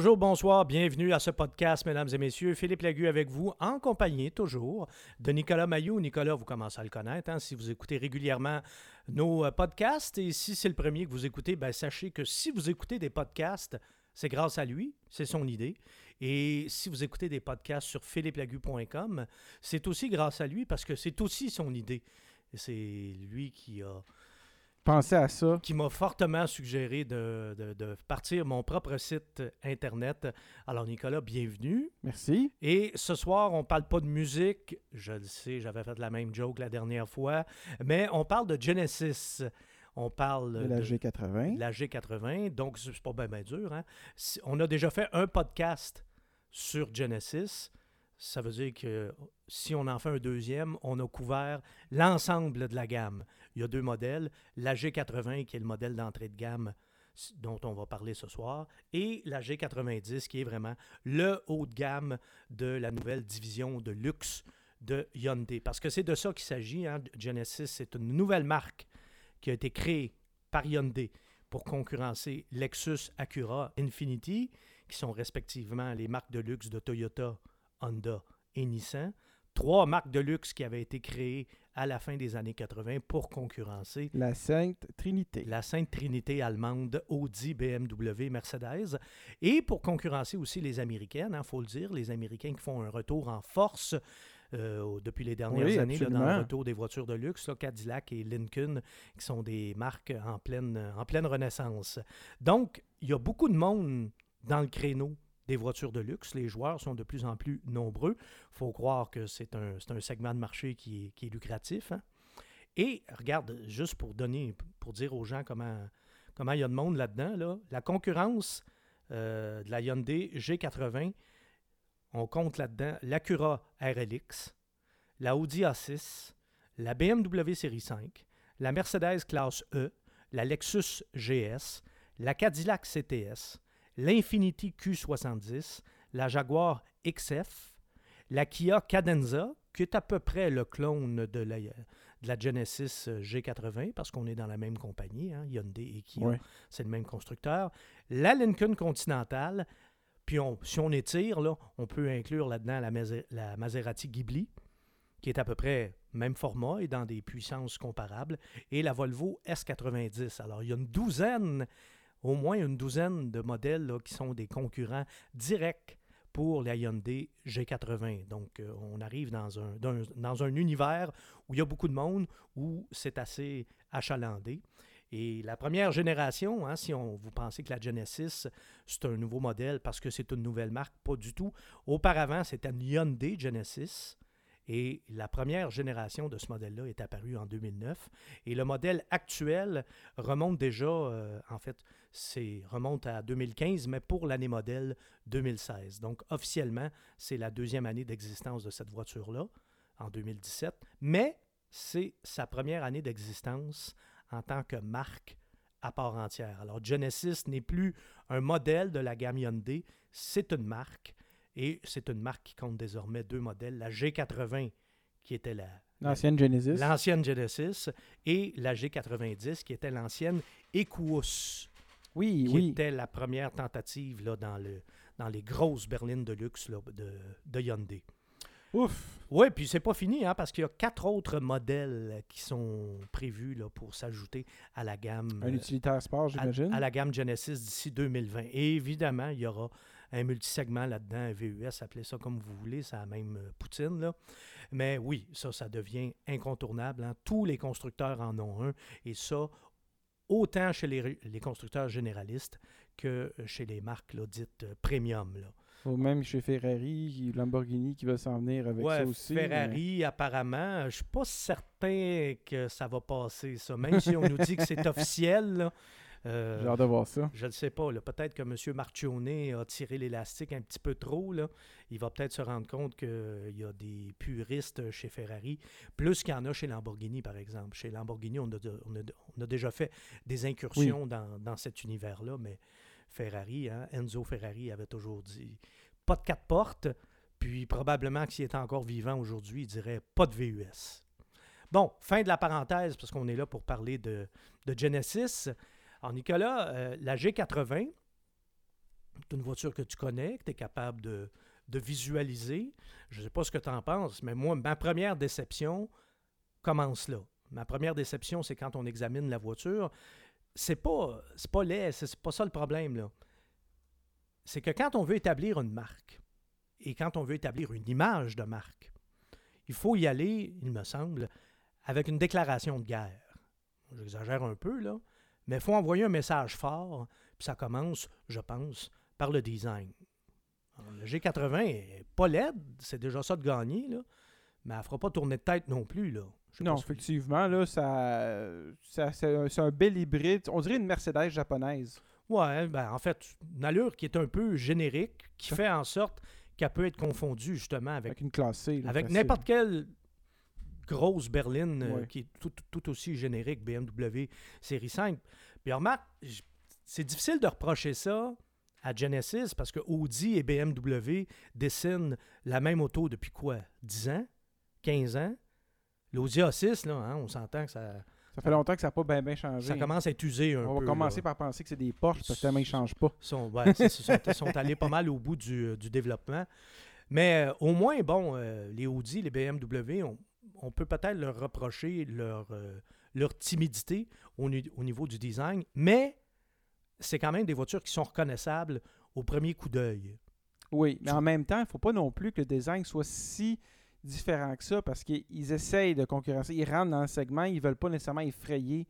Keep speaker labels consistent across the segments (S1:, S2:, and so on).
S1: Bonjour, bonsoir, bienvenue à ce podcast, mesdames et messieurs. Philippe Lagu avec vous, en compagnie toujours de Nicolas Mayou. Nicolas, vous commencez à le connaître hein, si vous écoutez régulièrement nos euh, podcasts. Et si c'est le premier que vous écoutez, ben, sachez que si vous écoutez des podcasts, c'est grâce à lui, c'est son idée. Et si vous écoutez des podcasts sur philippelagu.com, c'est aussi grâce à lui parce que c'est aussi son idée. C'est lui qui a
S2: Pensez à ça.
S1: qui m'a fortement suggéré de, de- de partir mon propre site Internet. Alors, Nicolas, bienvenue.
S2: Merci.
S1: Et ce soir, on parle pas de musique. Je le sais, j'avais fait la même joke la dernière fois. Mais on parle de Genesis. On parle
S2: De la G80.
S1: de la G80. Donc, c'est pas bien dur. hein. On a déjà fait un podcast sur Genesis. Ça veut dire que si on en fait un deuxième, on a couvert l'ensemble de la gamme. Il y a deux modèles, la G80 qui est le modèle d'entrée de gamme dont on va parler ce soir, et la G90 qui est vraiment le haut de gamme de la nouvelle division de luxe de Hyundai. Parce que c'est de ça qu'il s'agit. hein. Genesis, c'est une nouvelle marque qui a été créée par Hyundai pour concurrencer Lexus, Acura, Infiniti, qui sont respectivement les marques de luxe de Toyota, Honda et Nissan. Trois marques de luxe qui avaient été créées à la fin des années 80 pour concurrencer
S2: La Sainte Trinité.
S1: la Sainte Trinité allemande, Audi, BMW, Mercedes, et pour concurrencer aussi les Américaines, il faut le dire, les Américains qui font un retour en force euh, depuis les dernières
S2: Oui,
S1: années là, dans le retour des voitures de luxe, là, Cadillac et Lincoln, qui sont des marques en pleine, en pleine renaissance. Donc, il y a beaucoup de monde dans le créneau des voitures de luxe. Les joueurs sont de plus en plus nombreux. Il faut croire que c'est un, un segment de marché qui est, qui est lucratif. hein. Et regarde, juste pour donner, pour dire aux gens comment, comment il y a de monde là-dedans, là, la concurrence euh, de la Hyundai G80, on compte là-dedans l'Acura RLX, la Audi A6, la BMW Série 5, la Mercedes Classe E, la Lexus GS, la Cadillac CTS, l'Infiniti Q70, la Jaguar XF, la Kia Cadenza, qui est à peu près le clone de la, de la Genesis euh, G80, parce qu'on est dans la même compagnie, hein, Hyundai et Kia,
S2: Ouais.
S1: c'est le même constructeur, la Lincoln Continental, puis on- si on étire, là, on peut inclure là-dedans la, la Maserati Ghibli, qui est à peu près même format et dans des puissances comparables, et la Volvo S90. Alors, il y a une douzaine, au moins une douzaine de modèles qui sont des concurrents directs pour la Hyundai G80. Donc, euh, on arrive dans un, dans, dans un univers où il y a beaucoup de monde, où c'est assez achalandé. Et la première génération, hein, si on, vous pensez que la Genesis, c'est un nouveau modèle parce que c'est une nouvelle marque, pas du tout. Auparavant, c'était une Hyundai Genesis. Et la première génération de ce modèle-là est apparue en 2009. Et le modèle actuel remonte déjà, euh, en fait, c'est remonte à 2015, mais pour l'année modèle 2016. Donc, officiellement, c'est la deuxième année d'existence de cette voiture-là, en 2017. Mais c'est sa première année d'existence en tant que marque à part entière. Alors, Genesis n'est plus un modèle de la gamme Hyundai, c'est une marque. Et c'est une marque qui compte désormais deux modèles, la G80, qui était la,
S2: L'ancienne Genesis.
S1: l'ancienne Genesis, et la G90, qui était l'ancienne Equus,
S2: Oui,
S1: qui
S2: oui.
S1: était la première tentative là, dans, le, dans les grosses berlines de luxe là, de, de Hyundai.
S2: Ouf.
S1: Oui, puis c'est pas fini, hein, parce qu'il y a quatre autres modèles qui sont prévus là, pour s'ajouter à la gamme.
S2: Un
S1: euh,
S2: utilitaire sport,
S1: à,
S2: j'imagine?
S1: à la gamme Genesis d'ici 2020. Et évidemment, il y aura un multisegment là-dedans, un VUS, appelez ça comme vous voulez, c'est la même euh, poutine. Là. Mais oui, ça, ça devient incontournable. hein. Tous les constructeurs en ont un. Et ça, autant chez les, les constructeurs généralistes que chez les marques là, dites euh, premium. Là.
S2: Ou même chez Ferrari, Lamborghini qui va s'en venir avec
S1: Ouais,
S2: ça aussi. mais-
S1: Ferrari, apparemment, je suis pas certain que ça va passer, ça. Même si on nous dit que c'est officiel, là, euh,
S2: J'ai hâte de voir ça.
S1: Je ne sais pas. Peut-être que M. Marchione a tiré l'élastique un petit peu trop. Là. Il va peut-être se rendre compte qu'il y a des puristes chez Ferrari, plus qu'il y en a chez Lamborghini, par exemple. Chez Lamborghini, on a, de- on a de- on a déjà fait des incursions dans, dans cet univers-là, mais Ferrari, hein, Enzo Ferrari avait toujours dit pas de quatre portes, puis probablement que s'il était encore vivant aujourd'hui, il dirait pas de VUS. Bon, fin de la parenthèse, parce qu'on est là pour parler de, de Genesis. Alors, Nicolas, euh, la G80, C'est une voiture que tu connais, que tu es capable de, visualiser. Je ne sais pas ce que tu en penses, mais moi, ma première déception commence là. Ma première déception, c'est quand on examine la voiture. C'est pas, pas laid, c'est pas ça le problème, là. C'est que quand on veut établir une marque et quand on veut établir une image de marque, il faut y aller, il me semble, avec une déclaration de guerre. J'exagère un peu, là, mais il faut envoyer un message fort, puis ça commence, je pense, par le design. Alors, le G80 est pas laide, c'est déjà ça de gagner, là, mais elle ne fera pas tourner de tête non plus. Là.
S2: Non, effectivement, là, ça, ça- c'est un, c'est un bel hybride. On dirait une Mercedes japonaise.
S1: Ouais, ben, en fait, une allure qui est un peu générique, qui fait en sorte qu'elle peut être confondue justement avec,
S2: Avec une classe C. là,
S1: avec
S2: facile.
S1: n'importe quelle grosse berline euh, qui est tout, tout aussi générique, BMW série 5. Puis remarque, c'est difficile de reprocher ça à Genesis parce que Audi et BMW dessinent la même auto depuis quoi? 10 ans? 15 ans? L'Audi A6, là, hein, on s'entend que ça,
S2: Ça fait longtemps que ça n'a pas bien changé.
S1: ça commence à être usé un
S2: On
S1: peu.
S2: va commencer
S1: là.
S2: par penser que c'est des Porsche parce que tellement ils ne changent pas.
S1: sont, ouais, c'est- sont, sont allés pas mal au bout du, euh, du développement. Mais euh, au moins, bon, euh, les Audi, les BMW, on, on peut peut-être leur reprocher leur, euh, leur timidité au niveau du design, mais c'est quand même des voitures qui sont reconnaissables au premier coup d'œil.
S2: Oui, mais en même temps, il ne faut pas non plus que le design soit si différent que ça parce qu'ils essayent de concurrencer. Ils rentrent dans le segment, ils ne veulent pas nécessairement effrayer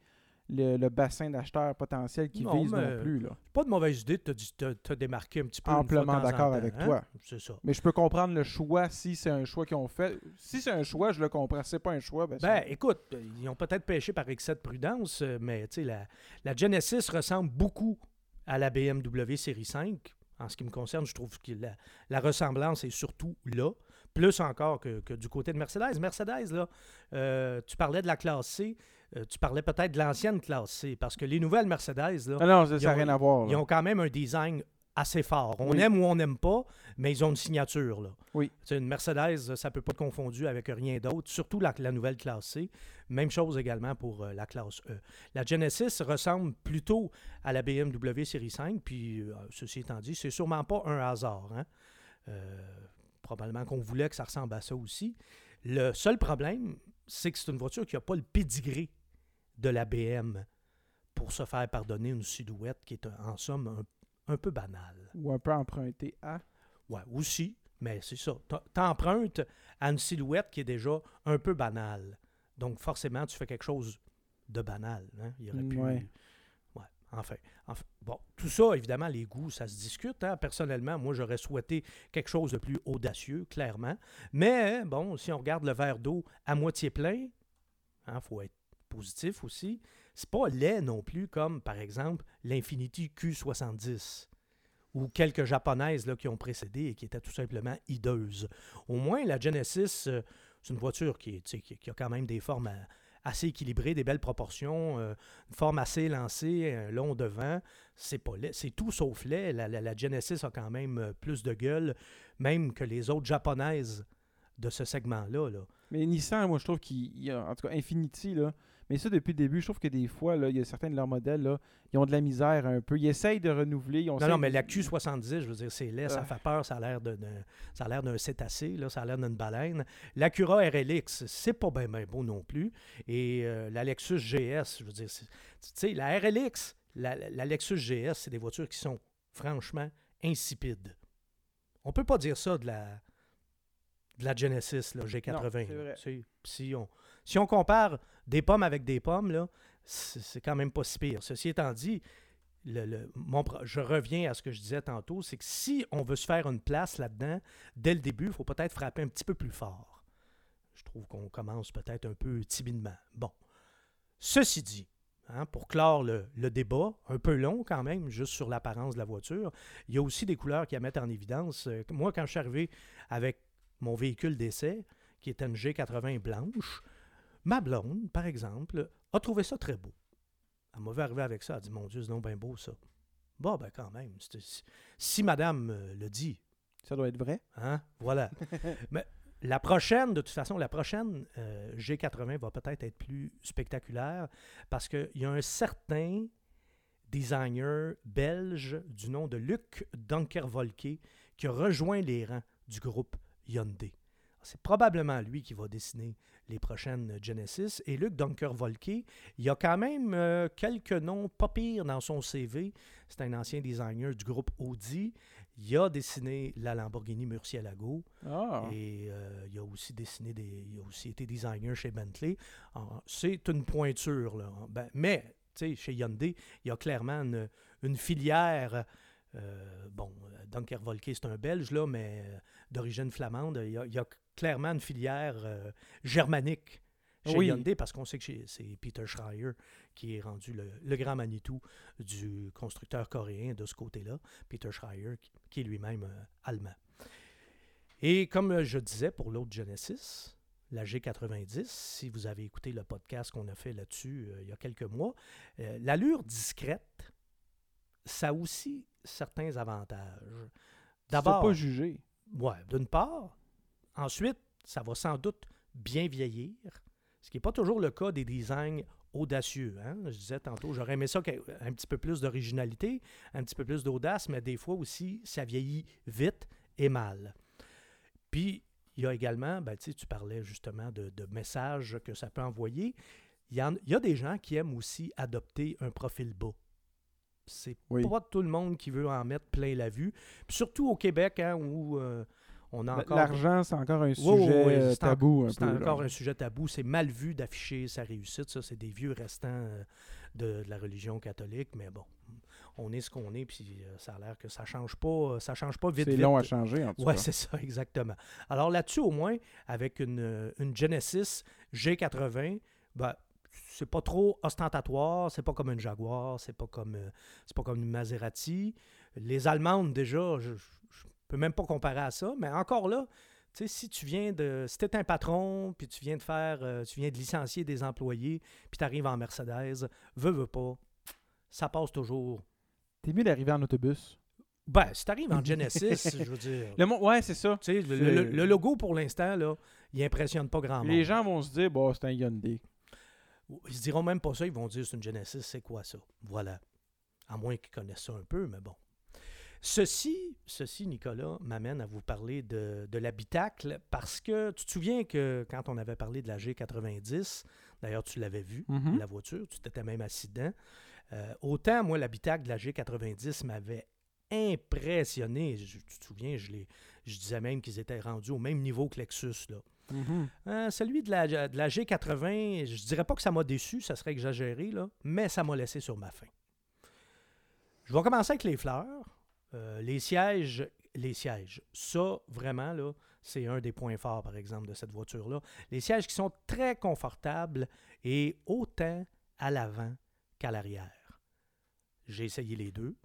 S2: le, le bassin d'acheteurs potentiels qui
S1: Non,
S2: visent
S1: mais-
S2: non plus. Là.
S1: C'est pas de mauvaise idée de te, démarquer un petit peu.
S2: Amplement d'accord avec
S1: hein?
S2: toi.
S1: C'est ça.
S2: Mais je peux comprendre le choix si c'est un choix qu'ils ont fait. Si c'est un choix, je le comprends. Si c'est pas un choix, ben,
S1: Ben, écoute, ils ont peut-être pêché par excès de prudence, euh, mais la, la Genesis ressemble beaucoup à la BMW série 5. En ce qui me concerne, je trouve que la, la ressemblance est surtout là, plus encore que, que du côté de Mercedes. Mercedes, là, euh, tu parlais de la classe C, euh, tu parlais peut-être de l'ancienne classe C, parce que les nouvelles Mercedes, là,
S2: non, non, ça
S1: ont-
S2: rien à voir. là.
S1: ils ont quand même un design assez fort. On
S2: Oui.
S1: aime ou on n'aime pas, mais ils ont une signature. Là.
S2: Oui.
S1: Tu sais, une Mercedes, ça ne peut pas être confondu avec rien d'autre, surtout la, la nouvelle classe C. Même chose également pour euh, la classe E. La Genesis ressemble plutôt à la BMW série 5, puis euh, ceci étant dit, c'est sûrement pas un hasard. hein. Euh, probablement qu'on voulait que ça ressemble à ça aussi. Le seul problème, c'est que c'est une voiture qui n'a pas le pédigré de la BM pour se faire pardonner une silhouette qui est en somme un, un peu banale.
S2: Ou un peu emprunté à?
S1: Ouais, aussi, mais c'est ça. T'empruntes à une silhouette qui est déjà un peu banale. Donc, forcément, tu fais quelque chose de banal. hein. Il y aurait
S2: Mm,
S1: pu.
S2: ouais.
S1: Ouais, enfin, enfin, Bon, tout ça, évidemment, les goûts, ça se discute. hein. Personnellement, moi, j'aurais souhaité quelque chose de plus audacieux, clairement. Mais, bon, si on regarde le verre d'eau à moitié plein, il faut être positif aussi. C'est pas laid non plus, comme par exemple l'Infinity Q70 ou quelques japonaises là, qui ont précédé et qui étaient tout simplement hideuses. Au moins, la Genesis, euh, c'est une voiture qui, a quand même des formes assez équilibrées, des belles proportions, euh, une forme assez lancée, un long devant. C'est pas laid. C'est tout sauf laid. La, Genesis a quand même euh, plus de gueule, même que les autres japonaises de ce segment-là. Là.
S2: Mais Nissan, moi, je trouve qu'il y a, en tout cas, Infinity, là. Mais ça, depuis le début, je trouve que des fois, là, il y a certains de leurs modèles, là, ils ont de la misère un peu. Ils essayent de renouveler. Ils ont
S1: Non, non, mais la Q70, je veux dire, c'est laid, ça
S2: Ah.
S1: fait peur, ça a l'air d'un- ça a l'air d'un cétacé, là, ça a l'air d'une baleine. L'Acura RLX, c'est pas bien beau non plus. Et euh, la Lexus GS, je veux dire, c'est- tu sais, la RLX, la, la- Lexus GS, c'est des voitures qui sont franchement insipides. On peut pas dire ça de la, de la Genesis, là, G80.
S2: Non, c'est
S1: là.
S2: vrai.
S1: C'est- Si on, si on compare des pommes avec des pommes, là, c'est quand même pas si pire. Ceci étant dit, le- le- mon je reviens à ce que je disais tantôt, c'est que si on veut se faire une place là-dedans, dès le début, il faut peut-être frapper un petit peu plus fort. Je trouve qu'on commence peut-être un peu timidement. Bon. Ceci dit, hein, pour clore le, le débat, un peu long quand même, juste sur l'apparence de la voiture, il y a aussi des couleurs qui à mettre en évidence. Euh, Moi, quand je suis arrivé avec mon véhicule d'essai, qui était une G80 blanche, ma blonde, par exemple, a trouvé ça très beau. Elle m'avait arrivé avec ça, elle a dit Mon Dieu, c'est donc bien beau ça. Bon, ben quand même. si madame euh, le dit,
S2: Ça doit être vrai.
S1: hein, voilà. Mais la prochaine, de toute façon, la prochaine euh, G80 va peut-être être plus spectaculaire parce qu'il y a un certain designer belge du nom de Luc Dunkervolke qui a rejoint les rangs du groupe Hyundai. C'est probablement lui qui va dessiner les prochaines Genesis. Et Luc Dunkervolke, il y a quand même euh, quelques noms pas pires dans son CV. C'est un ancien designer du groupe Audi. Il a dessiné la Lamborghini Murcielago.
S2: Ah.
S1: Et euh, il a aussi dessiné des. Il a aussi été designer chez Bentley. C'est une pointure, là. Ben, mais, tu sais, chez Hyundai, il y a clairement une, une filière. Euh, bon, Dunkervolke, c'est un Belge, là, mais euh, d'origine flamande. Il y, a, il y a clairement une filière euh, germanique chez
S2: Oui.
S1: Hyundai parce qu'on sait que c'est Peter Schreier qui est rendu le, le grand Manitou du constructeur coréen de ce côté-là. Peter Schreier, qui, qui est lui-même euh, allemand. Et comme euh, je disais pour l'autre Genesis, la G90, si vous avez écouté le podcast qu'on a fait là-dessus euh, il y a quelques mois, euh, l'allure discrète, ça a aussi certains avantages.
S2: D'abord. Pas juger.
S1: Ouais, d'une part. Ensuite, ça va sans doute bien vieillir, ce qui n'est pas toujours le cas des designs audacieux. hein. Je disais tantôt, j'aurais aimé ça un petit peu plus d'originalité, un petit peu plus d'audace, mais des fois aussi, ça vieillit vite et mal. Puis, il y a également, ben, tu parlais justement de, de messages que ça peut envoyer. Il y, en- il y a des gens qui aiment aussi adopter un profil bas. C'est
S2: Oui.
S1: pas tout le monde qui veut en mettre plein la vue. Puis surtout au Québec, hein, où euh, on a encore...
S2: L'argent, c'est encore un
S1: oui,
S2: sujet
S1: oui,
S2: euh, tabou.
S1: C'est encore un sujet tabou. C'est mal vu d'afficher sa réussite. Ça, c'est des vieux restants euh, de, de la religion catholique. Mais bon, on est ce qu'on est. Puis ça a l'air que ça change pas. Ça change pas vite.
S2: C'est long à changer, en tout
S1: Oui,
S2: cas.
S1: c'est ça, exactement. Alors là-dessus, au moins, avec une, une Genesis G80, ben, c'est pas trop ostentatoire, c'est pas comme une Jaguar, c'est pas comme euh, c'est pas comme une Maserati. Les Allemandes, déjà, je, je, peux même pas comparer à ça, mais encore là, tu sais, si tu viens de. Si t'es un patron, puis tu viens de faire. euh, tu viens de licencier des employés, puis tu arrives en Mercedes, veux, veux pas, ça passe toujours.
S2: T'es mieux d'arriver en autobus?
S1: Ben, si t'arrives en Genesis, je veux dire.
S2: Le mo- ouais, c'est ça.
S1: Tu sais, le, le- le logo, pour l'instant, là, il impressionne pas grand monde.
S2: Les gens vont se dire, bon, c'est un Hyundai.
S1: Ils se diront même pas ça, ils vont dire c'est une Genesis, c'est quoi ça? Voilà. À moins qu'ils connaissent ça un peu, mais bon. Ceci, ceci Nicolas, m'amène à vous parler de, de l'habitacle parce que tu te souviens que quand on avait parlé de la G90, d'ailleurs tu l'avais vu,
S2: Mhm.
S1: la voiture, tu t'étais même assis dedans. Euh, autant, moi, l'habitacle de la G90 m'avait impressionné. Je- tu te souviens, je, je disais même qu'ils étaient rendus au même niveau que Lexus. Là.
S2: Mhm.
S1: Euh, celui de la, de la G80, je dirais pas que ça m'a déçu, ça serait exagéré, mais ça m'a laissé sur ma faim. Je vais commencer avec les fleurs. Euh, les sièges, les sièges, ça, vraiment, là, c'est un des points forts, par exemple, de cette voiture-là. Les sièges qui sont très confortables et autant à l'avant qu'à l'arrière. J'ai essayé les deux.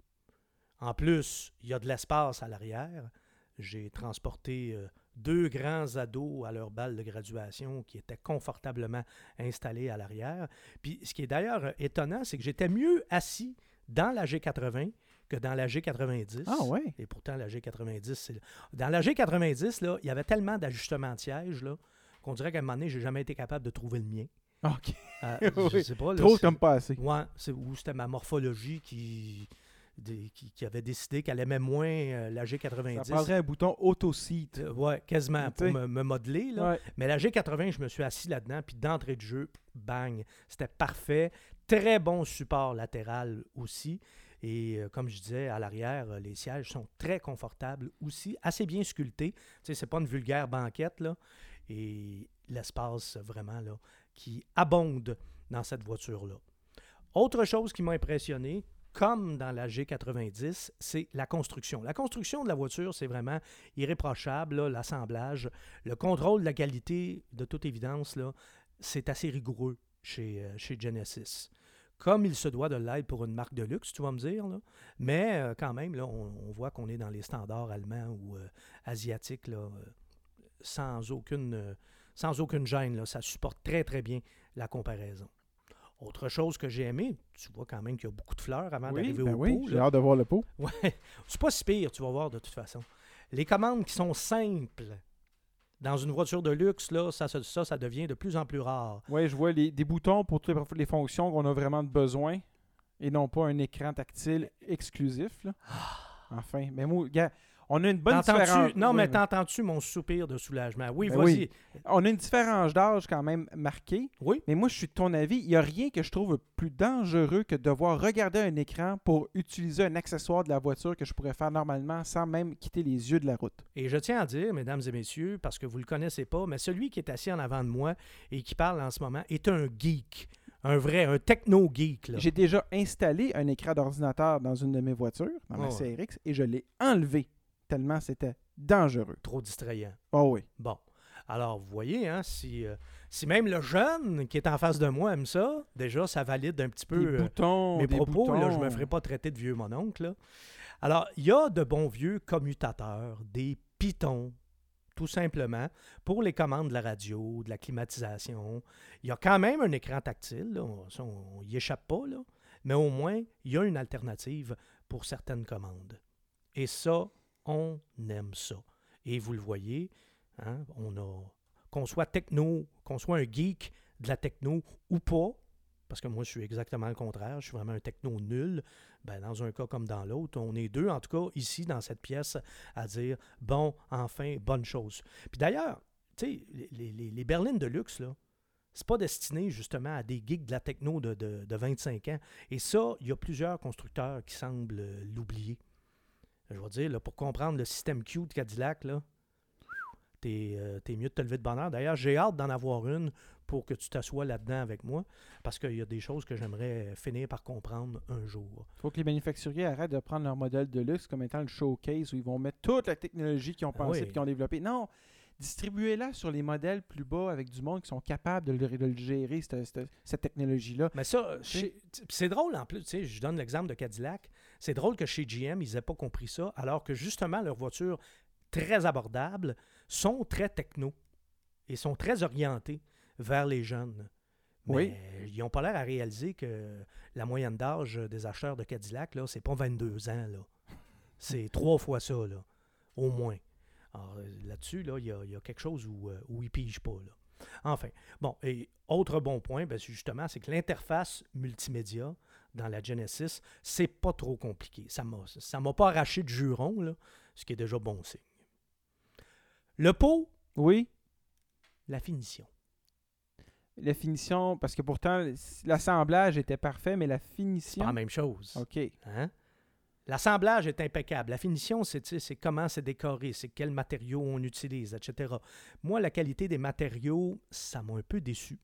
S1: En plus, il y a de l'espace à l'arrière. J'ai transporté euh, deux grands ados à leur balle de graduation qui étaient confortablement installés à l'arrière. Puis ce qui est d'ailleurs euh, étonnant, c'est que j'étais mieux assis dans la G80 que dans la G90.
S2: Ah ouais?
S1: Et pourtant, la G90, c'est... Dans la G90, là, il y avait tellement d'ajustements de siège là, qu'on dirait qu'à un moment donné, j'ai jamais été capable de trouver le mien.
S2: OK.
S1: Euh,
S2: Oui.
S1: Je sais pas. là,
S2: Trop
S1: c'est-
S2: comme pas assez.
S1: Ouais, c'est, ou c'était ma morphologie qui, des- qui, qui avait décidé qu'elle aimait moins euh, la G90.
S2: Ça prendrait un bouton auto-seat.
S1: Euh, ouais, quasiment, pour me, me modeler. Là.
S2: Ouais.
S1: Mais la G80, je me suis assis là-dedans, puis d'entrée de jeu, bang, c'était parfait. Très bon support latéral aussi. Et euh, comme je disais, à l'arrière, euh, les sièges sont très confortables aussi, assez bien sculptés. Tu sais, c'est pas une vulgaire banquette, là. Et l'espace, vraiment, là, qui abonde dans cette voiture-là. Autre chose qui m'a impressionné, comme dans la G90, c'est la construction. La construction de la voiture, c'est vraiment irréprochable, l'assemblage. Le contrôle de la qualité, de toute évidence, c'est assez rigoureux chez, euh, chez Genesis. Comme il se doit de l'être pour une marque de luxe, tu vas me dire. Mais euh, quand même, on, voit qu'on est dans les standards allemands ou euh, asiatiques sans, aucune, sans aucune gêne. Ça supporte très, très bien la comparaison. Autre chose que j'ai aimé, tu vois quand même qu'il y a beaucoup de fleurs avant
S2: Oui,
S1: d'arriver
S2: ben
S1: au
S2: oui,
S1: pot.
S2: j'ai hâte de voir le pot.
S1: Ouais, c'est pas si pire, tu vas voir de toute façon. Les commandes qui sont simples dans une voiture de luxe, là, ça, ça, ça, ça devient de plus en plus rare.
S2: Oui, je vois les, des boutons pour toutes les, fonctions qu'on a vraiment besoin. Et non pas un écran tactile exclusif. Là.
S1: Ah.
S2: Enfin, mais moi, gars, on a une bonne différence.
S1: Non,
S2: oui,
S1: mais t'entends-tu mon soupir de soulagement? Oui,
S2: Ben
S1: vas-y.
S2: oui. On a une différence d'âge quand même marquée.
S1: Oui.
S2: Mais moi, je suis de ton avis. Il n'y a rien que je trouve plus dangereux que de devoir regarder un écran pour utiliser un accessoire de la voiture que je pourrais faire normalement sans même quitter les yeux de la route.
S1: Et je tiens à dire, mesdames et messieurs, parce que vous ne le connaissez pas, mais celui qui est assis en avant de moi et qui parle en ce moment est un geek. Un vrai, un techno-geek.
S2: J'ai déjà installé un écran d'ordinateur dans une de mes voitures, dans ma
S1: Oh.
S2: CRX, et je l'ai enlevé tellement c'était dangereux.
S1: Trop distrayant.
S2: Oh oui.
S1: Bon. Alors, vous voyez, hein, si, euh, si même le jeune qui est en face de moi aime ça, déjà, ça valide un petit peu
S2: Des
S1: euh,
S2: boutons,
S1: mes
S2: des
S1: propos. Là, je
S2: boutons.
S1: me ferai pas traiter de vieux mon oncle. là. Alors, il y a de bons vieux commutateurs, des pitons, tout simplement, pour les commandes de la radio, de la climatisation. Il y a quand même un écran tactile, là, on ça, on y échappe pas, là, mais au moins, il y a une alternative pour certaines commandes. Et ça, on aime ça. Et vous le voyez, hein, on a qu'on soit techno, qu'on soit un geek de la techno ou pas, parce que moi, je suis exactement le contraire. Je suis vraiment un techno nul. Ben, dans un cas comme dans l'autre, on est deux, en tout cas, ici, dans cette pièce, à dire bon, enfin, bonne chose. Puis d'ailleurs, tu sais, les, berlines de luxe, là, c'est pas destiné justement à des geeks de la techno de, de- de 25 ans. Et ça, il y a plusieurs constructeurs qui semblent euh, l'oublier. Je vais dire, là, pour comprendre le système Q de Cadillac, là, t'es euh, t'es mieux de te lever de bonne heure. D'ailleurs, j'ai hâte d'en avoir une pour que tu t'assoies là-dedans avec moi, parce qu'il y a des choses que j'aimerais finir par comprendre un jour.
S2: Il faut que les manufacturiers arrêtent de prendre leur modèle de luxe comme étant le showcase où ils vont mettre toute la technologie qu'ils ont
S1: Ah
S2: pensé
S1: oui.
S2: et qu'ils ont développée. Non, distribuez-la sur les modèles plus bas avec du monde qui sont capables de le, de le gérer, cette, cette- cette technologie-là.
S1: Mais ça, c'est drôle en plus, tu sais, je donne l'exemple de Cadillac. C'est drôle que chez GM, ils n'aient pas compris ça, alors que justement, leurs voitures très abordables sont très techno et sont très orientées vers les jeunes. Mais
S2: Oui.
S1: ils n'ont pas l'air à réaliser que la moyenne d'âge des acheteurs de Cadillac, là, c'est pas 22 ans, là. C'est trois fois ça, là, au moins. Alors, euh, là-dessus, là, il y, a, il y a quelque chose où, euh, où ils pigent pas, là. Enfin, bon, et autre bon point, ben, justement, c'est que l'interface multimédia dans la Genesis, c'est pas trop compliqué. Ça ça m'a pas arraché de juron, là, ce qui est déjà bon signe. Le pot,
S2: Oui,
S1: la finition.
S2: la finition, parce que pourtant, l'assemblage était parfait, mais la finition.
S1: pas la même chose.
S2: OK.
S1: Hein? L'assemblage est impeccable. La finition, c'est comment c'est décoré, c'est quels matériaux on utilise, etc. Moi, la qualité des matériaux, ça m'a un peu déçu.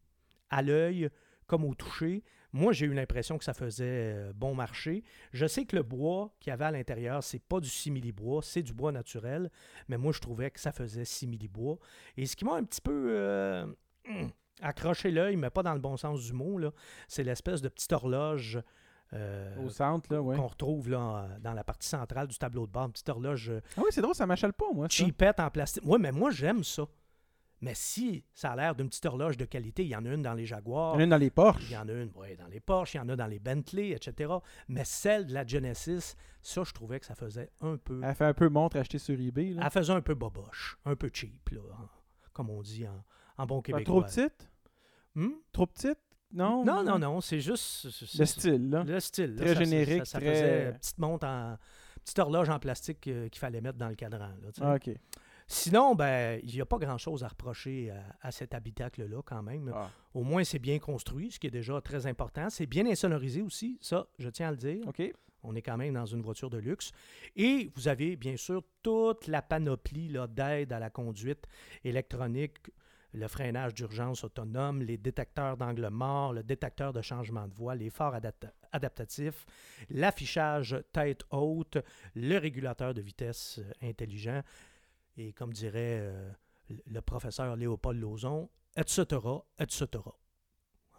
S1: À l'œil, comme au toucher, moi, j'ai eu l'impression que ça faisait euh, bon marché. Je sais que le bois qu'il y avait à l'intérieur, c'est pas du simili-bois, c'est du bois naturel, mais moi, je trouvais que ça faisait simili-bois. Et ce qui m'a un petit peu euh, accroché l'œil, mais pas dans le bon sens du mot, c'est l'espèce de petite horloge. Euh,
S2: Au centre, là, oui.
S1: qu'on retrouve là, dans la partie centrale du tableau de bord, une petite horloge euh,
S2: Ah oui, c'est drôle, ça m'achale pas, moi. Ça.
S1: cheapette en plastique. Oui, mais moi, j'aime ça. Mais si ça a l'air d'une petite horloge de qualité, il y en a une dans les
S2: Il
S1: Jaguars,
S2: y en a une dans les
S1: il
S2: Porsche.
S1: y en a une dans les Porsche, il y en a dans les Bentley, etc. Mais celle de la Genesis, ça, je trouvais que ça faisait un peu...
S2: Elle fait un peu montre achetée sur eBay. Là.
S1: Elle faisait un peu boboche, un peu cheap, là, comme on dit en, en bon
S2: Pas
S1: québécois.
S2: trop petite?
S1: Hmm?
S2: Trop petite? Non?
S1: Non, non, non, c'est juste...
S2: Le style, là.
S1: Le style. là,
S2: Très
S1: ça-
S2: générique,
S1: Ça, ça
S2: très-
S1: faisait petite montre en... Petite horloge en plastique euh, qu'il fallait mettre dans le cadran. là.
S2: Ah, OK.
S1: Sinon, ben, il n'y a pas grand-chose à reprocher à, à cet habitacle-là quand même.
S2: Ah.
S1: Au moins, c'est bien construit, ce qui est déjà très important. C'est bien insonorisé aussi, ça, je tiens à le dire.
S2: OK.
S1: On est quand même dans une voiture de luxe. Et vous avez bien sûr toute la panoplie d'aide à la conduite électronique, le freinage d'urgence autonome, les détecteurs d'angle mort, le détecteur de changement de voie, les phares adapta- adaptatifs, l'affichage tête haute, le régulateur de vitesse euh, intelligent et comme dirait euh, le- professeur Léopold Lauzon, etc., etc.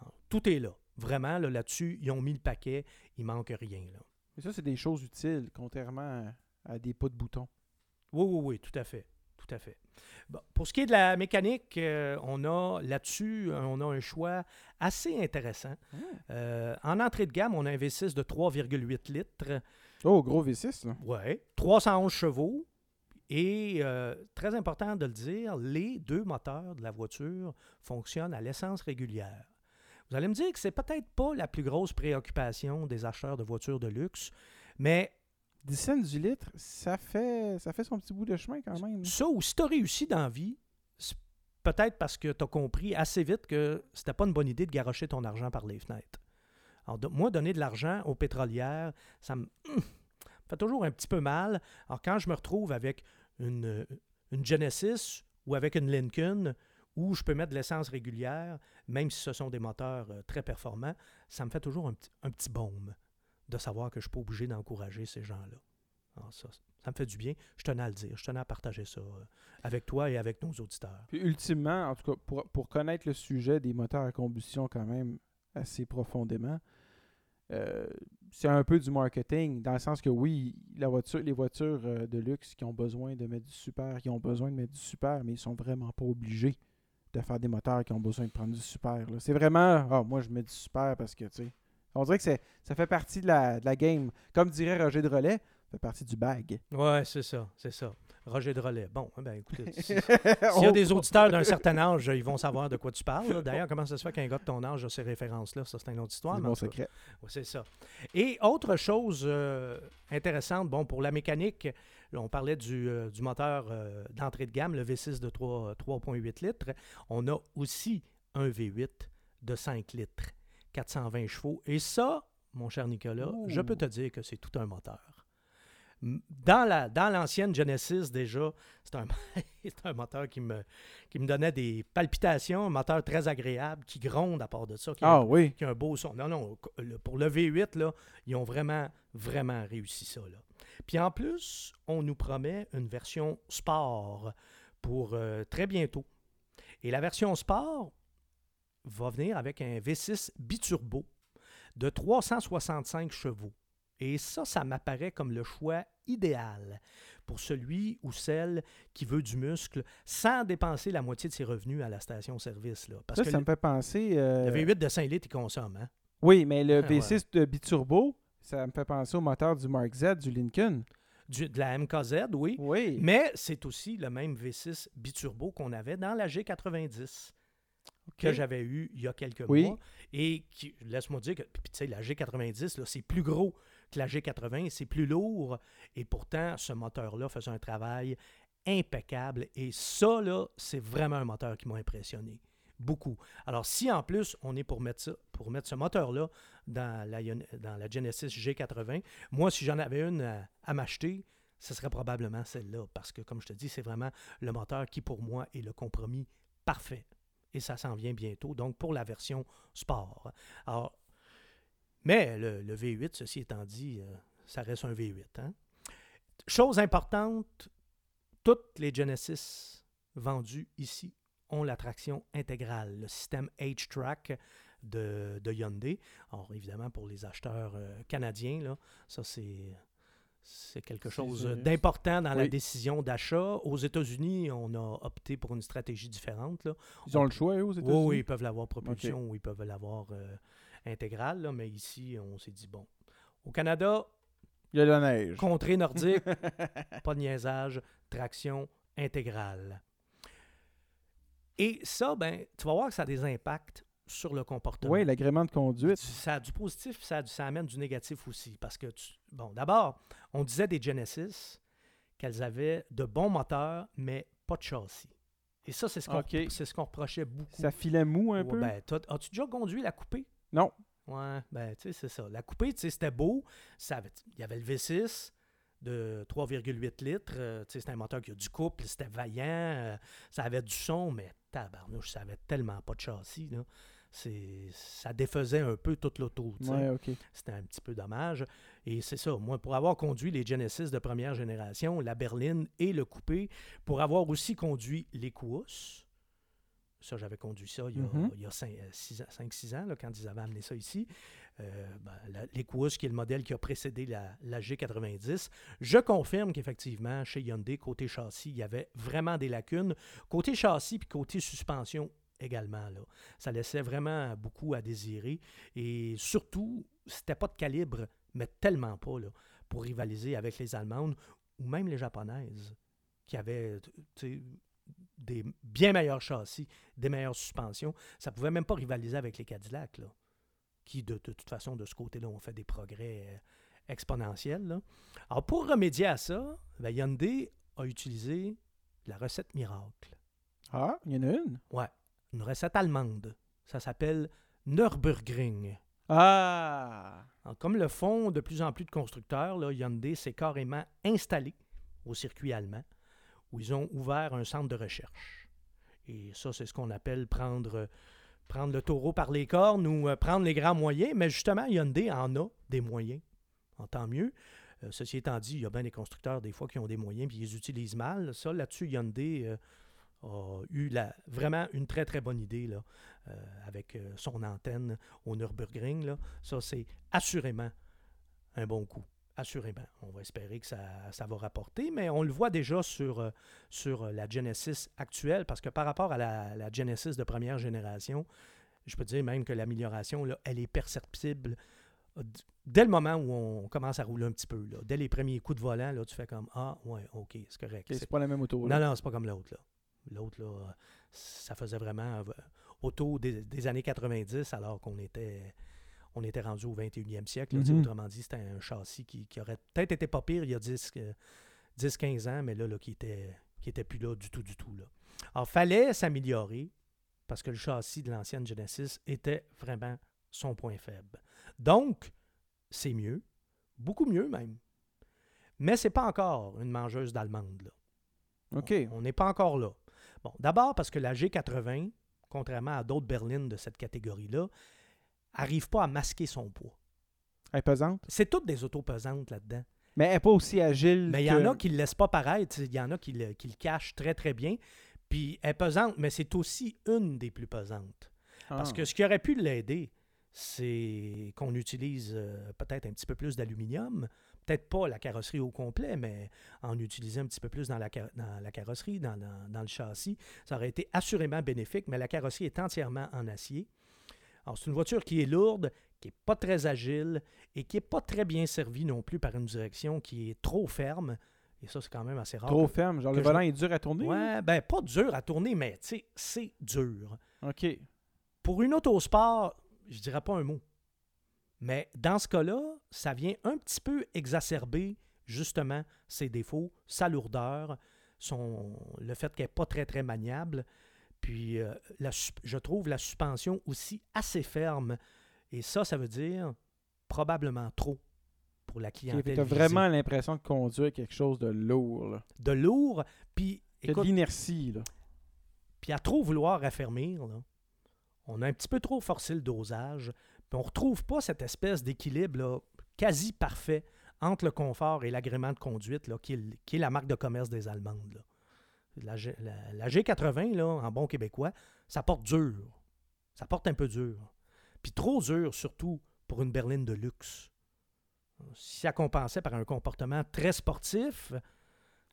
S1: Alors, Tout est là. Vraiment, là, là-dessus, ils ont mis le paquet, il manque rien. Là.
S2: Mais ça, c'est des choses utiles, contrairement à, à des pas de boutons.
S1: Oui, oui, oui, tout à fait. Tout à fait. Bon, pour ce qui est de la mécanique, euh, on a là-dessus, euh, on a un choix assez intéressant. Euh, en entrée de gamme, on a un V6 de 3,8 litres.
S2: Oh, gros V6, là.
S1: Ouais. 311 chevaux. Et euh, très important de le dire, les deux moteurs de la voiture fonctionnent à l'essence régulière. Vous allez me dire que c'est peut-être pas la plus grosse préoccupation des acheteurs de voitures de luxe, mais
S2: 10 cents du litre, ça fait, ça fait son petit bout de chemin quand même.
S1: ça, ou si tu as réussi dans la vie, c'est peut-être parce que tu as compris assez vite que c'était pas une bonne idée de garocher ton argent par les fenêtres. Alors, moi, donner de l'argent aux pétrolières, ça me hum, fait toujours un petit peu mal. Alors, quand je me retrouve avec une, une Genesis ou avec une Lincoln, où je peux mettre de l'essence régulière, même si ce sont des moteurs euh, très performants, ça me fait toujours un un petit baume de savoir que je ne suis pas obligé d'encourager ces gens-là. Alors, ça, ça me fait du bien. Je tenais à le dire. Je tenais à partager ça euh, avec toi et avec nos auditeurs.
S2: Puis ultimement, en tout cas, pour, pour connaître le sujet des moteurs à combustion quand même assez profondément, euh, c'est un peu du marketing, dans le sens que oui, la voiture, les voitures euh, de luxe qui ont besoin de mettre du super, qui ont besoin de mettre du super, mais ils sont vraiment pas obligés de faire des moteurs qui ont besoin de prendre du super. C'est vraiment, ah, moi je mets du super parce que, tu sais, on dirait que c'est- ça fait partie de la, de la game. Comme dirait Roger de Relais, ça fait partie du bag.
S1: Ouais, c'est ça, c'est ça. Roger Drolet. Bon, eh ben écoutez, si- s'il y a des auditeurs d'un certain âge, ils vont savoir de quoi tu parles. D'ailleurs, comment ça se fait qu'un gars de ton âge a ces références-là? Ça, c'est une autre histoire.
S2: C'est mon secret.
S1: Ouais, c'est ça. Et autre chose euh, intéressante, bon, pour la mécanique, on parlait du, euh, du moteur euh, d'entrée de gamme, le V6 de 3 3,8 litres. On a aussi un V8 de 5 litres, 420 chevaux. Et ça, mon cher Nicolas, je peux te dire que c'est tout un moteur. Dans la dans l'ancienne Genesis, déjà, c'est un, c'est un moteur qui me, qui me donnait des palpitations, un moteur très agréable, qui gronde à part de ça, qui a un
S2: Ah oui.
S1: qui a un beau son. Non, non, le- pour le V8, là, ils ont vraiment, vraiment réussi ça. Là. Puis en plus, on nous promet une version sport pour euh, très bientôt. Et la version sport va venir avec un V6 biturbo de 365 chevaux. Et ça, ça m'apparaît comme le choix idéal pour celui ou celle qui veut du muscle sans dépenser la moitié de ses revenus à la station-service. là. Parce
S2: Ça,
S1: que
S2: ça
S1: le-
S2: me fait penser. euh,
S1: le V8 de 5 litres, il consomme. Hein?
S2: Oui, mais le
S1: Ah,
S2: V6 de biturbo, ça me fait penser au moteur du Mark Z du Lincoln.
S1: Du- de la MKZ, oui.
S2: Oui.
S1: Mais c'est aussi le même V6 biturbo qu'on avait dans la G90 que j'avais eu il y a quelques
S2: Oui.
S1: mois. Et qui, laisse-moi dire que, puis tu sais, la G90, là, c'est plus gros que la G80, c'est plus lourd. Et pourtant, ce moteur-là faisait un travail impeccable. Et ça, là, c'est vraiment un moteur qui m'a impressionné. Beaucoup. Alors, si en plus, on est pour mettre ça, pour mettre ce moteur-là dans la, Ion- dans la Genesis G80, moi, si j'en avais une à, à m'acheter, ce serait probablement celle-là. Parce que, comme je te dis, c'est vraiment le moteur qui, pour moi, est le compromis parfait. Et ça s'en vient bientôt. Donc, pour la version sport. Alors, mais le, le V8, ceci étant dit, euh, ça reste un V8. hein. Chose importante, toutes les Genesis vendues ici ont la traction intégrale, le système H-Track de, de Hyundai. Alors, évidemment, pour les acheteurs euh, canadiens, là, ça, c'est. C'est quelque chose d'important dans la décision d'achat. Aux États-Unis, on a opté pour une stratégie différente. Là.
S2: Ils ont le choix, eux, aux États-Unis.
S1: oui, ils peuvent l'avoir propulsion ou ils peuvent l'avoir euh, intégrale, là, mais ici, on s'est dit, bon, au Canada,
S2: Il y a la neige.
S1: contrée nordique, pas de niaisage, traction intégrale. Et ça, ben, tu vas voir que ça a des impacts sur le comportement.
S2: Oui, l'agrément de conduite.
S1: Ça a du positif, ça, a du- ça amène du négatif aussi. Parce que, tu- bon, d'abord, on disait des Genesis qu'elles avaient de bons moteurs, mais pas de châssis. Et ça, c'est ce qu'on c'est ce qu'on reprochait beaucoup.
S2: Ça filait mou un
S1: Ouais,
S2: peu?
S1: ben, as-tu déjà conduit la coupée?
S2: Non.
S1: Ouais, ben, tu sais, c'est ça. La coupée, tu sais, c'était beau. Ça Il y avait le V6 de 3,8 litres. euh, tu sais, c'était un moteur qui a du couple, c'était vaillant. euh, ça avait du son, mais tabarnouche, ça avait tellement pas de châssis, là. Ça défaisait un peu toute l'auto.
S2: Ouais.
S1: C'était un petit peu dommage. Et c'est ça, moi, pour avoir conduit les Genesis de première génération, la berline et le coupé, pour avoir aussi conduit l'Equus, ça, j'avais conduit ça il y a,
S2: Mhm.
S1: il y a 5-6 ans, là, quand ils avaient amené ça ici. Euh, ben, la- L'Equus, qui est le modèle qui a précédé la, la G90. Je confirme qu'effectivement, chez Hyundai, côté châssis, il y avait vraiment des lacunes. Côté châssis puis côté suspension également. Là. Ça laissait vraiment beaucoup à désirer. Et surtout, c'était pas de calibre, mais tellement pas, là, pour rivaliser avec les Allemandes ou même les Japonaises, qui avaient des bien meilleurs châssis, des meilleures suspensions. Ça pouvait même pas rivaliser avec les Cadillacs, là, qui, de, de toute façon, de ce côté-là, ont fait des progrès euh, exponentiels. là. Alors, pour remédier à ça, ben, Hyundai a utilisé la recette miracle.
S2: Ah, il y en a une?
S1: Ouais, une recette allemande. Ça s'appelle Nürburgring.
S2: Ah!
S1: Alors, comme le font de plus en plus de constructeurs, là, Hyundai s'est carrément installé au circuit allemand, où ils ont ouvert un centre de recherche. Et ça, c'est ce qu'on appelle prendre, prendre le taureau par les cornes ou euh, prendre les grands moyens. Mais justement, Hyundai en a des moyens. En tant mieux. Euh, ceci étant dit, il y a bien des constructeurs, des fois, qui ont des moyens puis ils les utilisent mal. Ça, là-dessus, Hyundai euh, a eu la- vraiment une très, très bonne idée là, euh, avec euh, son antenne au Nürburgring. Là. Ça, c'est assurément un bon coup. Assurément. On va espérer que ça, ça va rapporter, mais on le voit déjà sur, euh, sur la Genesis actuelle, parce que par rapport à la, la Genesis de première génération, je peux dire même que l'amélioration, elle est perceptible dès le moment où on commence à rouler un petit peu. Là. Dès les premiers coups de volant, là, tu fais comme Ah, ouais, ok, c'est correct. C'est-
S2: pas la même auto.
S1: non,
S2: là.
S1: non, c'est pas comme l'autre. L'autre, là, ça faisait vraiment euh, auto des, des années 90, alors qu'on était, on était rendu au 21e siècle. là.
S2: Mhm.
S1: Autrement dit, c'était un châssis qui, qui aurait peut-être été pas pire il y a 10, euh, 10-15 ans, mais là, là qui était, qui était plus là du tout, du tout. Là. Alors, fallait s'améliorer parce que le châssis de l'ancienne Genesis était vraiment son point faible. Donc, c'est mieux, beaucoup mieux même. Mais c'est pas encore une mangeuse d'allemande.
S2: OK.
S1: On- On n'est pas encore là. Bon, d'abord parce que la G80, contrairement à d'autres berlines de cette catégorie-là, arrive pas à masquer son poids.
S2: Elle est pesante?
S1: C'est toutes des autos pesantes là-dedans.
S2: Mais elle n'est pas aussi agile.
S1: Mais il y en a qui ne le laissent pas paraître. Il y en a qui le, qui le cachent très, très bien. Puis elle est pesante, mais c'est aussi une des plus pesantes. Parce
S2: Ah.
S1: que ce qui aurait pu l'aider, c'est qu'on utilise euh, peut-être un petit peu plus d'aluminium. Peut-être pas la carrosserie au complet, mais en utilisant un petit peu plus dans la, car- dans la carrosserie, dans, dans- dans le châssis. Ça aurait été assurément bénéfique, mais la carrosserie est entièrement en acier. Alors, c'est une voiture qui est lourde, qui n'est pas très agile et qui n'est pas très bien servie non plus par une direction qui est trop ferme. Et ça, c'est quand même assez rare.
S2: Trop ferme. Genre, le
S1: je-
S2: volant est dur à tourner.
S1: Ouais, ben pas dur à tourner, mais tu sais, c'est dur.
S2: OK.
S1: Pour une autosport, je dirais pas un mot. Mais dans ce cas-là, ça vient un petit peu exacerber justement ses défauts, sa lourdeur, son, le fait qu'elle n'est pas très très maniable. Puis euh, la je trouve la suspension aussi assez ferme. Et ça, ça veut dire probablement trop pour la
S2: Tu
S1: clientèle.
S2: as
S1: visée.
S2: vraiment l'impression de conduire quelque chose de lourd. Là.
S1: de lourd. Puis
S2: a de
S1: écoute,
S2: l'inertie.
S1: Puis à trop vouloir raffermir, là, on a un petit peu trop forcé le dosage. Puis on ne retrouve pas cette espèce d'équilibre quasi parfait entre le confort et l'agrément de conduite, là, qui, est, le- qui est la marque de commerce des Allemandes. là. La, G- la- la G80, là, en bon québécois, ça porte dur. Ça porte un peu dur. Puis trop dur, surtout pour une berline de luxe. Si ça compensait par un comportement très sportif,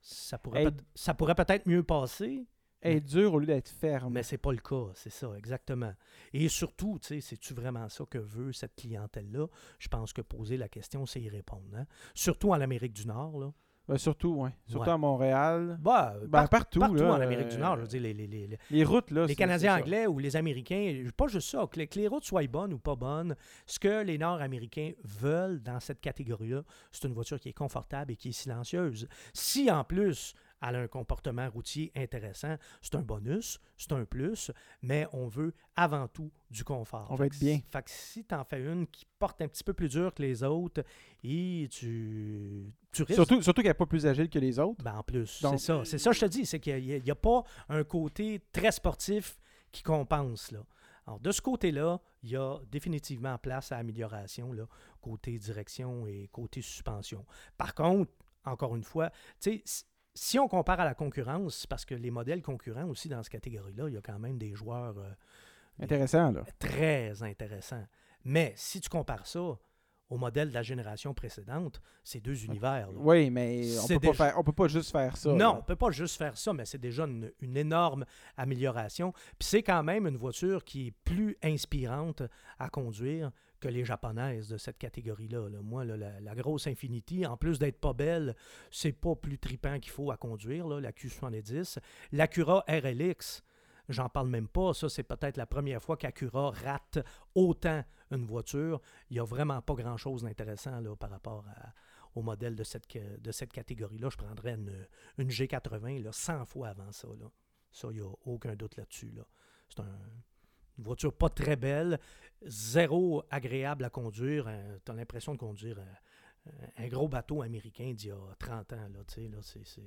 S1: ça pourrait,
S2: Hey.
S1: peut- ça pourrait peut-être mieux passer.
S2: Est dure au lieu d'être ferme.
S1: Mais c'est pas le cas, c'est ça, exactement. Et surtout, tu sais, c'est-tu vraiment ça que veut cette clientèle-là? Je pense que poser la question, c'est y répondre. hein. Surtout en Amérique du Nord, là.
S2: Ben, surtout, ouais. Surtout
S1: Ouais.
S2: à Montréal.
S1: Bah,
S2: Ben,
S1: par-
S2: partout,
S1: partout
S2: là,
S1: en Amérique du
S2: euh,
S1: Nord, je veux dire, les, les- les- les-
S2: routes, là.
S1: les Canadiens anglais ou les Américains, pas juste ça, que les, que les routes soient bonnes ou pas bonnes, ce que les Nord-Américains veulent dans cette catégorie-là, c'est une voiture qui est confortable et qui est silencieuse. Si en plus elle a un comportement routier intéressant, c'est un bonus, c'est un plus, mais on veut avant tout du confort.
S2: On veut être bien.
S1: si- Fait que si tu en fais une qui porte un petit peu plus dur que les autres et tu, tu risques
S2: Surtout, surtout qu'elle n'est pas plus agile que les autres.
S1: ben, en plus, c'est ça. C'est ça que je te dis, c'est qu'il n'y a, pas un côté très sportif qui compense. Là. Alors, de ce côté-là, il y a définitivement place à amélioration, là, côté direction et côté suspension. Par contre, encore une fois, tu sais, si- on compare à la concurrence, parce que les modèles concurrents aussi dans cette catégorie-là, il y a quand même des joueurs euh,
S2: Intéressant, là.
S1: très intéressants. Mais si tu compares ça au modèle de la génération précédente, c'est deux univers. là.
S2: Oui, mais on peut, pas
S1: déjà-
S2: faire, on peut pas juste faire ça.
S1: non,
S2: là.
S1: on peut pas juste faire ça, mais c'est déjà une, une énorme amélioration. Puis c'est quand même une voiture qui est plus inspirante à conduire que les japonaises de cette catégorie-là. là. Moi, la, la grosse Infinity, en plus d'être pas belle, c'est pas plus tripant qu'il faut à conduire, la Q70. L'Acura RLX, j'en parle même pas. Ça, c'est peut-être la première fois qu'Acura rate autant une voiture. Il n'y a vraiment pas grand-chose d'intéressant par rapport au modèle de cette, de cette catégorie-là. Je prendrais une, une G80 là, 100 fois avant ça. Là. Ça, il n'y a aucun doute là-dessus. Là. C'est un- une voiture pas très belle, zéro agréable à conduire. tu as l'impression de conduire euh, un gros bateau américain d'il y a 30 ans. Là, là, c'est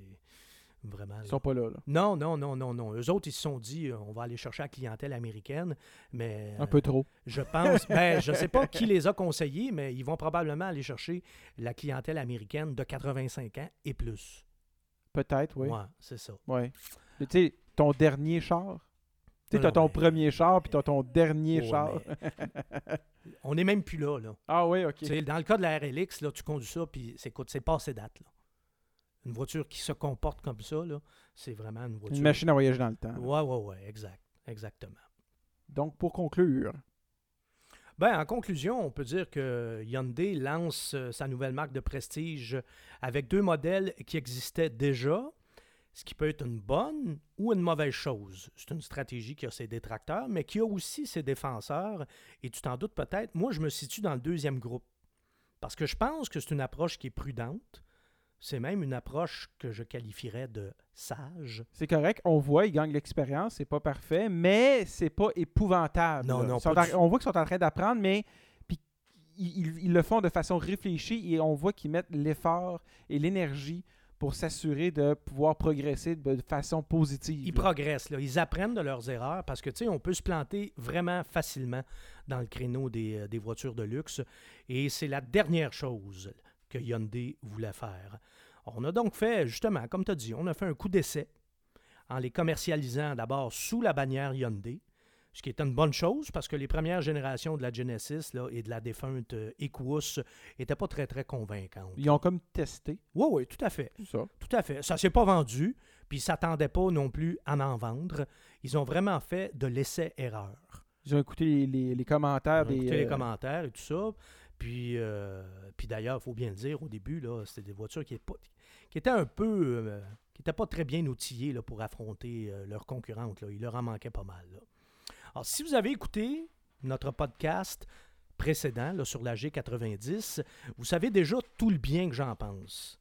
S1: vraiment...
S2: Ils sont pas là. là.
S1: Non, non, non, non, non. Eux autres, ils se sont dit, euh, on va aller chercher la clientèle américaine, mais...
S2: Un
S1: euh,
S2: peu trop.
S1: je pense, ben, je ne sais pas qui les a conseillés, mais ils vont probablement aller chercher la clientèle américaine de 85 ans et plus.
S2: Peut-être, oui.
S1: Ouais, c'est ça.
S2: Ouais. Tu sais, ton dernier char? Tu
S1: non,
S2: ton
S1: mais-
S2: premier char, puis t'as ton dernier
S1: Ouais,
S2: char.
S1: mais on n'est même plus là. là.
S2: Ah oui, ok.
S1: Tu Dans le cas de la RLX, là, tu conduis ça, puis c'est, c'est passé date. Là. Une voiture qui se comporte comme ça, c'est vraiment une voiture.
S2: Une machine à voyager dans le temps. là.
S1: Ouais, ouais, ouais, exact. Exactement.
S2: Donc, pour conclure,
S1: Ben, en conclusion, on peut dire que Hyundai lance euh, sa nouvelle marque de prestige avec deux modèles qui existaient déjà, ce qui peut être une bonne ou une mauvaise chose. C'est une stratégie qui a ses détracteurs, mais qui a aussi ses défenseurs. Et tu t'en doutes peut-être, moi, je me situe dans le deuxième groupe. Parce que je pense que c'est une approche qui est prudente. C'est même une approche que je qualifierais de sage.
S2: c'est correct. On voit, ils gagnent l'expérience. C'est pas parfait, mais c'est pas épouvantable.
S1: Non, non, pas
S2: en- On voit qu'ils sont en train d'apprendre, mais puis ils, le font de façon réfléchie et on voit qu'ils mettent l'effort et l'énergie pour s'assurer de pouvoir progresser de façon positive.
S1: Ils
S2: là.
S1: progressent, là. ils apprennent de leurs erreurs parce que, tu sais, on peut se planter vraiment facilement dans le créneau des, euh, des voitures de luxe. Et c'est la dernière chose que Hyundai voulait faire. On a donc fait, justement, comme tu as dit, on a fait un coup d'essai en les commercialisant d'abord sous la bannière Hyundai, ce qui était une bonne chose parce que les premières générations de la Genesis là, et de la défunte euh, Equus n'étaient pas très, très convaincantes.
S2: Ils ont comme testé
S1: Oui, oui, tout à fait.
S2: tout ça.
S1: Tout à fait. Ça s'est pas vendu, puis ils s'attendaient pas non plus à en vendre. Ils ont vraiment fait de l'essai-erreur.
S2: Ils ont écouté les, les- les commentaires
S1: Ils ont
S2: des.
S1: écouté les
S2: euh,
S1: commentaires et tout ça. Puis, euh, puis d'ailleurs, il faut bien le dire, au début, c'était des voitures qui, qui étaient un peu... euh, qui n'étaient pas très bien outillées pour affronter euh, leurs concurrentes. Là. Il leur en manquait pas mal. Alors, si vous avez écouté notre podcast précédent là, sur la G90, vous savez déjà tout le bien que j'en pense.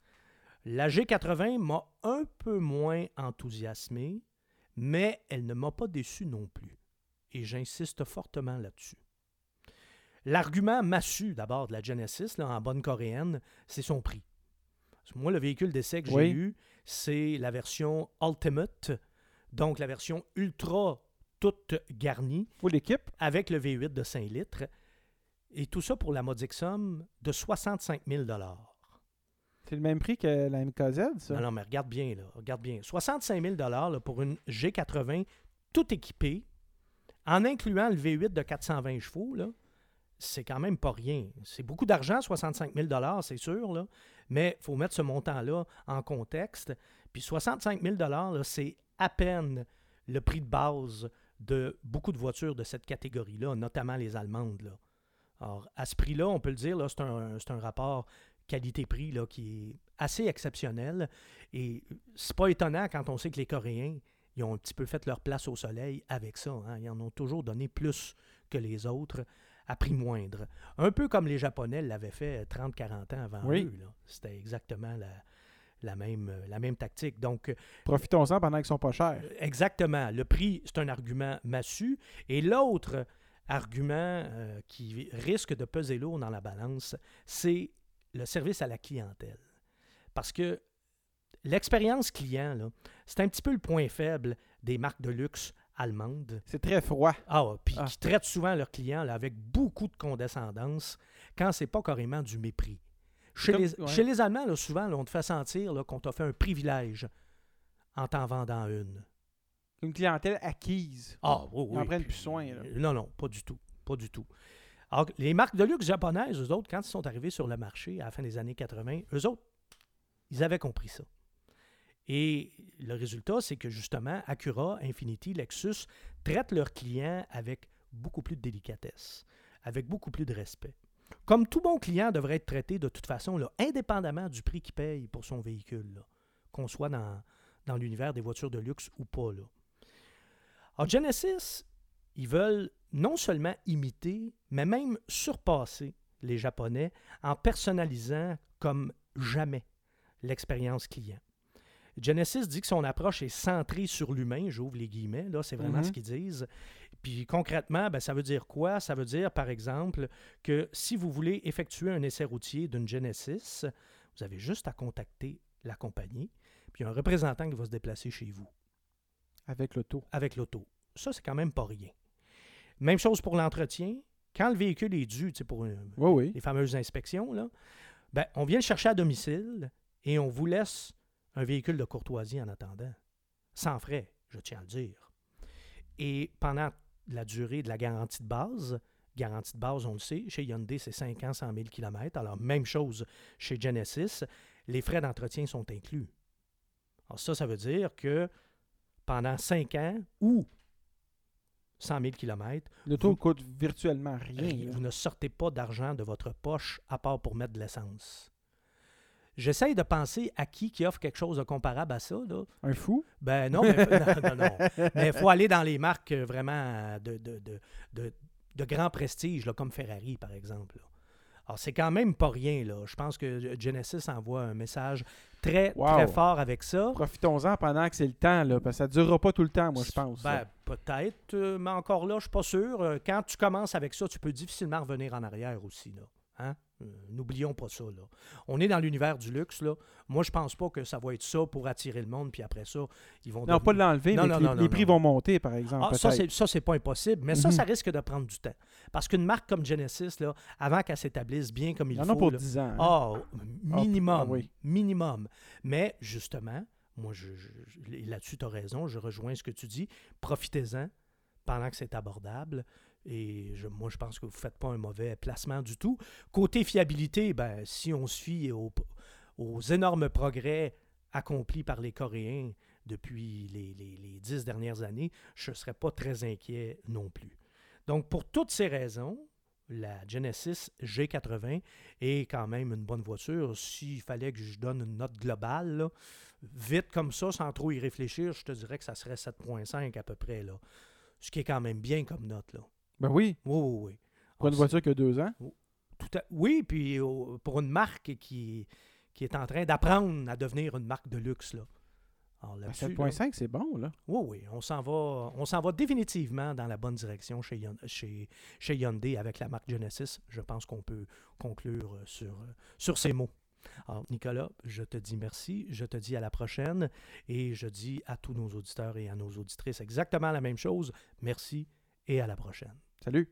S1: La G80 m'a un peu moins enthousiasmé, mais elle ne m'a pas déçu non plus. Et j'insiste fortement là-dessus. L'argument massu d'abord de la Genesis, là, en bonne coréenne, c'est son prix. Moi, le véhicule d'essai que
S2: Oui.
S1: j'ai eu, c'est la version Ultimate, donc la version ultra toute garnie,
S2: Pour l'équipe,
S1: avec le V8 de 5 litres. Et tout ça pour la modique somme de 65 000
S2: c'est le même prix que la MKZ, ça?
S1: Non, non, mais regarde bien, là. Regarde bien. 65 000 là, pour une G80 tout équipée, en incluant le V8 de 420 chevaux, là, c'est quand même pas rien. C'est beaucoup d'argent, 65 000 c'est sûr, mais il faut mettre ce montant-là en contexte. Puis 65 000 là, c'est à peine le prix de base de beaucoup de voitures de cette catégorie-là, notamment les Allemandes. Là. Alors, à ce prix-là, on peut le dire, c'est un, rapport qualité-prix qui est assez exceptionnel. Et c'est pas étonnant quand on sait que les Coréens, ils ont un petit peu fait leur place au soleil avec ça. hein. Ils en ont toujours donné plus que les autres à prix moindre. Un peu comme les Japonais l'avaient fait 30-40 ans avant
S2: Oui.
S1: eux. C'était exactement la, la, même, la même tactique. Donc,
S2: Profitons-en pendant qu'ils sont pas chers.
S1: euh, Exactement. Le prix, c'est un argument massu. Et l'autre argument euh, qui risque de peser lourd dans la balance, c'est le service à la clientèle. Parce que l'expérience client, c'est un petit peu le point faible des marques de luxe
S2: C'est très froid.
S1: Ah, ouais, puis
S2: Ah.
S1: qui traitent souvent leurs clients là, avec beaucoup de condescendance quand c'est pas carrément du mépris. Chez,
S2: Comme-
S1: les,
S2: ouais.
S1: chez les Allemands, là, souvent, là, on te fait sentir qu'on t'a fait un privilège en t'en vendant une.
S2: Une clientèle acquise.
S1: Ah, oui,
S2: Ils
S1: oui.
S2: prennent
S1: puis-
S2: plus soin, là.
S1: Non, non, pas du tout. Pas du tout. Alors, les marques de luxe japonaises, eux autres, quand ils sont arrivés sur le marché à la fin des années 80, eux autres, ils avaient compris ça. Et le résultat, c'est que justement, Acura, Infiniti, Lexus traitent leurs clients avec beaucoup plus de délicatesse, avec beaucoup plus de respect. Comme tout bon client devrait être traité de toute façon, indépendamment du prix qu'il paye pour son véhicule, qu'on soit dans, l'univers des voitures de luxe ou pas. Là. Genesis, ils veulent non seulement imiter, mais même surpasser les Japonais en personnalisant comme jamais l'expérience client. Genesis dit que son approche est centrée sur l'humain, j'ouvre les guillemets, là, c'est vraiment
S2: Mhm.
S1: ce qu'ils disent. Puis concrètement, ben, ça veut dire quoi? Ça veut dire, par exemple, que si vous voulez effectuer un essai routier d'une Genesis, vous avez juste à contacter la compagnie, puis un représentant qui va se déplacer chez vous
S2: Avec l'auto.
S1: avec l'auto. Ça, c'est quand même pas rien. Même chose pour l'entretien. Quand le véhicule est dû tu sais, pour une-
S2: Oui, oui.
S1: les fameuses inspections, là, ben, on vient le chercher à domicile et on vous laisse un véhicule de courtoisie en attendant. Sans frais, je tiens à le dire. Et pendant la durée de la garantie de base, garantie de base, on le sait, chez Hyundai, c'est 5 ans, 100 000 km. Alors, même chose chez Genesis, les frais d'entretien sont inclus. Alors, ça, ça veut dire que pendant 5 ans ou 100 000 km,
S2: L'auto
S1: Vous-
S2: coûte virtuellement rien.
S1: Vous ne sortez pas d'argent de votre poche à part pour mettre de l'essence. J'essaye de penser à qui qui offre quelque chose de comparable à ça. Là.
S2: Un fou?
S1: Ben non, mais, non, non, non. Mais il faut aller dans les marques euh, vraiment euh, de, de, de, de, de grand prestige, là, comme Ferrari, par exemple. là. Alors, c'est quand même pas rien. Là. Je pense que Genesis envoie un message très,
S2: Wow.
S1: très fort avec ça.
S2: Profitons-en pendant que c'est le temps, là, parce que ça ne durera pas tout le temps, moi, je pense.
S1: Ben, peut-être, euh, mais encore là, je suis pas sûr. Euh, Quand tu commences avec ça, tu peux difficilement revenir en arrière aussi. Là. Hein? Euh, N'oublions pas ça. Là. On est dans l'univers du luxe. Là. Moi, je pense pas que ça va être ça pour attirer le monde, puis après ça, ils vont.
S2: non, pas de
S1: devenir-
S2: l'enlever,
S1: Non,
S2: mais
S1: non,
S2: que les,
S1: non,
S2: les
S1: non,
S2: prix vont monter, par exemple.
S1: Ah, ça, c'est, pas impossible, mais ça,
S2: Mhm.
S1: ça risque de prendre du temps. Parce qu'une marque comme Genesis, là, avant qu'elle s'établisse bien comme il
S2: Il y en
S1: faut,
S2: a pour
S1: là,
S2: 10 ans. hein.
S1: ah, minimum.
S2: oui.
S1: Minimum. Mais justement, moi, je- là-dessus, tu as raison, je rejoins ce que tu dis. Profitez-en pendant que c'est abordable. Et je- moi, je pense que vous ne faites pas un mauvais placement du tout. Côté fiabilité, ben, si on se fie aux, énormes progrès accomplis par les Coréens depuis les, les- les dix dernières années, je ne serais pas très inquiet non plus. Donc, pour toutes ces raisons, la Genesis G80 est quand même une bonne voiture. S'il fallait que je donne une note globale, vite comme ça, sans trop y réfléchir, je te dirais que ça serait 7.5 à peu près. Là. Ce qui est quand même bien comme note. Là.
S2: Ben oui,
S1: Oui, oui, oui.
S2: pour une voiture qui a deux ans?
S1: tout à- Oui, puis euh, pour une marque qui, qui est en train d'apprendre à devenir une marque de luxe. Là. Alors,
S2: Ben,
S1: là-dessus, là,
S2: 7.5, c'est bon, là.
S1: oui, oui, on s'en va, on s'en va définitivement dans la bonne direction chez, chez Hyundai avec la marque Genesis. Je pense qu'on peut conclure euh, sur, euh, sur ces mots. Alors, Nicolas, je te dis merci, je te dis à la prochaine et je dis à tous nos auditeurs et à nos auditrices exactement la même chose. Merci et à la prochaine.
S2: Salut!